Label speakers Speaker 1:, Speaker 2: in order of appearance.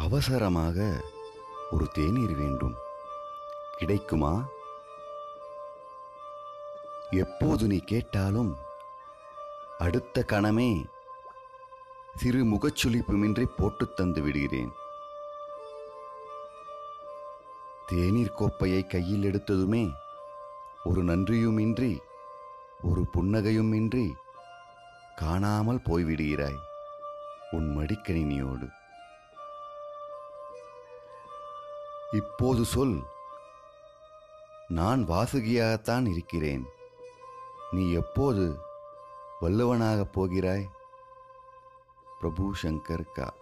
Speaker 1: அவசரமாக ஒரு தேநீர் வேண்டும். கிடைக்குமா? எப்போது நீ கேட்டாலும் அடுத்த கணமே சிறு முகச்சுளிப்புமின்றி போட்டுத் தந்து விடுகிறேன். தேநீர் கோப்பையை கையில் எடுத்ததுமே ஒரு நன்றியுமின்றி ஒரு புன்னகையுமின்றி காணாமல் போய்விடுகிறாய் உன் மடிக்கணினியோடு. இப்போது சொல். நான் வாசுகியாகத்தான் இருக்கிறேன். நீ எப்போது வல்லவனாகப் போகிறாய்? பிரபு சங்கர் கா.